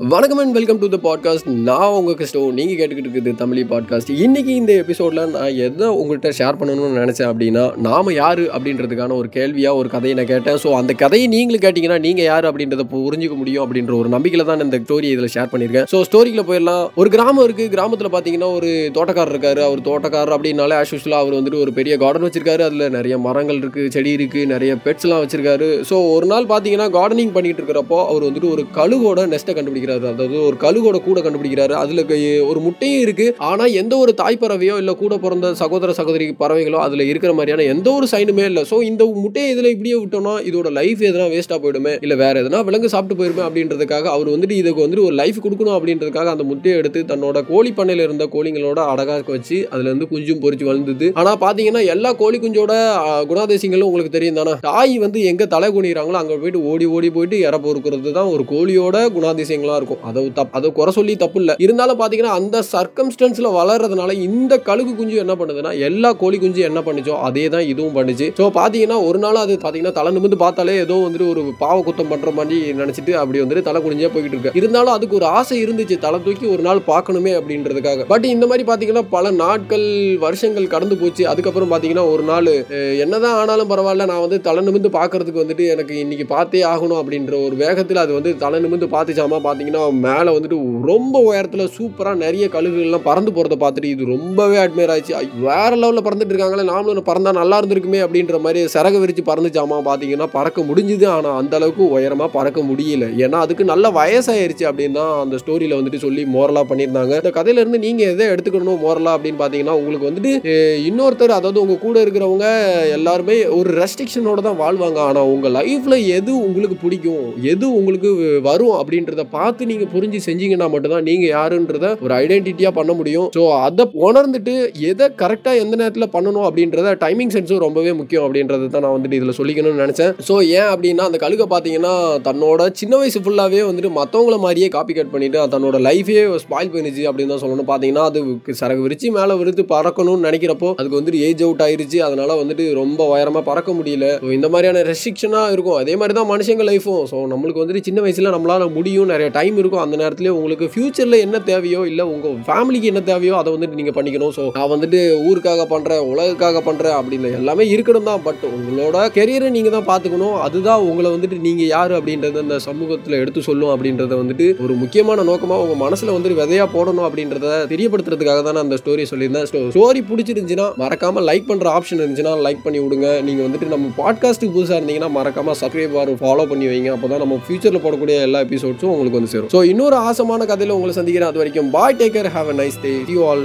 வணக்கம் and welcome to the podcast நான் உங்கள் கிறிஸ்டோ நீங்கள் கேட்டுக்கிட்டு இருக்குது தமிழ் பாட்காஸ்ட் இன்றைக்கி இந்த எபிசோடில் நான் எதை உங்கள்கிட்ட ஷேர் பண்ணணும்னு நினச்சேன் அப்படின்னா நாம் யார் அப்படின்றதுக்கான ஒரு கேள்வியாக ஒரு கதையை நான் கேட்டேன். ஸோ அந்த கதையை நீங்களும் கேட்டிங்கன்னா நீங்கள் யார் அப்படின்றத புரிஞ்சிக்க முடியும் அப்படின்ற ஒரு நம்பிக்கையில் தான் இந்த ஸ்டோரி இதில் ஷேர் பண்ணியிருக்கேன். ஸோ ஸ்டோரியில் போயிடலாம். ஒரு கிராமம் இருக்குது கிராமத்தில் பார்த்தீங்கன்னா ஒரு தோட்டக்காரர் இருக்கார். அவர் தோட்டக்காரர் அப்படின்னாலே ஆஷுஷலாக அவர் வந்துட்டு ஒரு பெரிய கார்டன் வச்சிருக்காரு. அதில் நிறைய மரங்கள் இருக்குது செடி இருக்குது நிறைய பெட்ஸ்லாம் வச்சிருக்காரு. ஸோ ஒரு நாள் பார்த்தீங்கன்னா கார்டனிங் பண்ணிகிட்டு இருக்கிறப்போ அவர் வந்துட்டு ஒரு கழுகோட நெஸ்ட்டை கண்டுபிடிக்கிறார். அதாவது ஒரு கழுகோட கூட கண்டுபிடிக்கிறாரு. அதுல ஒரு முட்டையும் இருக்கு. ஆனா எந்த ஒரு தாய் பறவையோ இல்ல கூட பிறந்த சகோதர சகோதரி பறவைகளோ அதுல இருக்கிற மாதிரியான எந்த ஒரு சைனுமே இல்ல. சோ இந்த முட்டையை இதுல இப்படியே விட்டோம்னா இதோட லைஃப் எதனா வேஸ்டா போயிடுமே? இல்ல வேற எதனா விலங்கு சாப்பிட்டு போயிருமே அப்படின்றதுக்காக அவர் வந்துட்டு இதுக்கு வந்துட்டு ஒரு லைஃப் கொடுக்கணும் அப்படின்றதுக்காக அந்த முட்டையை எடுத்து தன்னோட கோழி பண்ணையில இருந்த கோழிங்களோட அடகாக்க வச்சு அதுல இருந்து குஞ்சும் பொறிச்சு வளர்ந்தது. ஆனா பாத்தீங்கன்னா எல்லா கோழி குஞ்சோட குணாதேசியங்களும் குணாதிசயங்களும் உங்களுக்கு தெரியும் தானே? தாய் வந்து எங்க தலை குனிறாங்களோ அங்க போயிட்டு ஓடி ஓடி போயிட்டு இறப்பு இருக்கிறது தான் ஒரு கோழியோட குணாதிசயங்களா இருக்கும். அதை தப் அதை குறை சொல்லி தப்பு இல்லை இருந்தாலும் பார்த்தீங்கன்னா அந்த சர்க்கம்ஸ்டன்ஸில் வளர்றதுனால இந்த கழுகு குஞ்சு என்ன பண்ணுதுன்னா எல்லா கோழி குஞ்சு என்ன பண்ணுச்சோ அதே தான் இதுவும் பண்ணுச்சு. ஸோ பார்த்தீங்கன்னா ஒரு நாள் அது பார்த்தீங்கன்னா தலை நிமிந்து பார்த்தாலே ஏதோ வந்துட்டு ஒரு பாவ குத்தம் பண்ணுற மாதிரி நினச்சிட்டு அப்படி வந்துட்டு தலை குனிஞ்சே போய்கிட்டு இருக்கு. இருந்தாலும் அதுக்கு ஒரு ஆசை இருந்துச்சு தலை தூக்கி ஒரு நாள் பார்க்கணுமே அப்படின்றதுக்காக. பட் இந்த மாதிரி பார்த்தீங்கன்னா பல நாட்கள் வருஷங்கள் கடந்து போச்சு. அதுக்கப்புறம் பார்த்தீங்கன்னா ஒரு நாள் என்னதான் ஆனாலும் பரவாயில்ல நான் வந்து தலை நிமிந்து பார்க்கறதுக்கு வந்துட்டு எனக்கு இன்னைக்கு பார்த்தே ஆகணும் அப்படின்ற ஒரு வேகத்தில் அது வந்து தலை நிமிந்து பார்த்துச்சாமா பார்த்தீங்கன்னா பார்த்தீங்கன்னா மேலே வந்துட்டு ரொம்ப உயரத்தில் சூப்பராக நிறைய கழுகுகள்லாம் பறந்து போகிறத பார்த்துட்டு இது ரொம்பவே அட்மையர் ஆயிடுச்சு. வேறு லெவலில் பறந்துட்டு இருக்காங்களே நாமளும் பறந்தால் நல்லா இருந்திருக்குமே அப்படின்ற மாதிரி சிறக விரிச்சு பறந்துச்சாமா பார்த்தீங்கன்னா பறக்க முடிஞ்சுது. ஆனால் அந்த அளவுக்கு உயரமாக பறக்க முடியல. ஏன்னா அதுக்கு நல்ல வயசாயிருச்சு அப்படின்னு தான் அந்த ஸ்டோரியில் வந்துட்டு சொல்லி மோரலாக பண்ணியிருந்தாங்க. இந்த கதையிலேருந்து நீங்கள் எதை எடுத்துக்கணும் மோரலாக அப்படின்னு பார்த்தீங்கன்னா உங்களுக்கு வந்துட்டு இன்னொருத்தர் அதாவது உங்கள் கூட இருக்கிறவங்க எல்லாருமே ஒரு ரெஸ்ட்ரிக்ஷனோட தான் வாழ்வாங்க. ஆனால் உங்கள் லைஃப்பில் எது உங்களுக்கு பிடிக்கும் எது உங்களுக்கு வரும் அப்படின்றத பார்த்து நீங்கள் புரிஞ்சு செஞ்சீங்கன்னா மட்டும்தான் நீங்கள் யாருன்றத ஒரு ஐடென்டிட்டியாக பண்ண முடியும். ஸோ அதை உணர்ந்துட்டு எதை கரெக்டாக எந்த நேரத்தில் பண்ணணும் அப்படின்றத டைமிங் சென்ஸும் ரொம்பவே முக்கியம் அப்படின்றத தான் நான் வந்துட்டு இதில் சொல்லிக்கணும்னு நினச்சேன். ஸோ ஏன் அப்படின்னா அந்த கழுகை பார்த்தீங்கன்னா தன்னோட சின்ன வயசு ஃபுல்லாகவே வந்துட்டு மற்றவங்கள மாதிரியே காப்பி கட் பண்ணிட்டு தன்னோட லைஃபே ஸ்பாயில் பண்ணிச்சு அப்படின்னு தான் சொல்லணும். பார்த்தீங்கன்னா அது சரகு விரிச்சு மேலே விருத்து பறக்கணும்னு நினைக்கிறப்போ அதுக்கு வந்துட்டு ஏஜ் அவுட் ஆயிருச்சு. அதனால வந்துட்டு ரொம்ப உயரமாக பறக்க முடியல. இந்த மாதிரியான ரெஸ்ட்ரிக்ஷனாக இருக்கும். அதே மாதிரி தான் மனுஷங்க லைஃபும் ஸோ நம்மளுக்கு வந்துட்டு சின்ன வயசில் நம்மளால் முடியும் நிறைய டைம் இருக்கும் அந்த நேரத்துலேயே உங்களுக்கு ஃபியூச்சரில் என்ன தேவையோ இல்லை உங்கள் ஃபேமிலிக்கு என்ன தேவையோ அதை வந்துட்டு நீங்கள் பண்ணிக்கணும். ஸோ நான் வந்துட்டு ஊருக்காக பண்ணுறேன் உலகுக்காக பண்ணுறேன் அப்படின்னு எல்லாமே இருக்கணும் தான். பட் உங்களோட கெரியரை நீங்கள் தான் பார்த்துக்கணும். அதுதான் உங்களை வந்துட்டு நீங்கள் யார் அப்படின்றத இந்த சமூகத்தில் எடுத்து சொல்லும் அப்படின்றத வந்துட்டு ஒரு முக்கியமான நோக்கமாக உங்கள் மனசில் வந்துட்டு விதையாக போடணும் அப்படின்றத தெரியப்படுத்துறதுக்காக தான் நான் அந்த ஸ்டோரி சொல்லியிருந்தேன். ஸ்டோரி பிடிச்சிருந்துச்சுன்னா மறக்காமல் லைக் பண்ணுற ஆப்ஷன் இருந்துச்சுன்னா லைக் பண்ணி விடுங்க. நீங்கள் வந்துட்டு நம்ம பாட்காஸ்ட்டுக்கு புதுசாக இருந்தீங்கன்னா மறக்காமல் சப்ஸ்கிரைப் ஆர் ஃபாலோ பண்ணி வைங்க. அப்போ தான் நம்ம ஃபியூச்சரில் போடக்கூடிய எல்லா எபிசோட்ஸும் உங்களுக்கு வந்து சேரும். ஸோ இன்னொரு ஆசமான கதையில் உங்களை சந்திக்கிறேன். அது வரைக்கும் bye take care have a nice day you all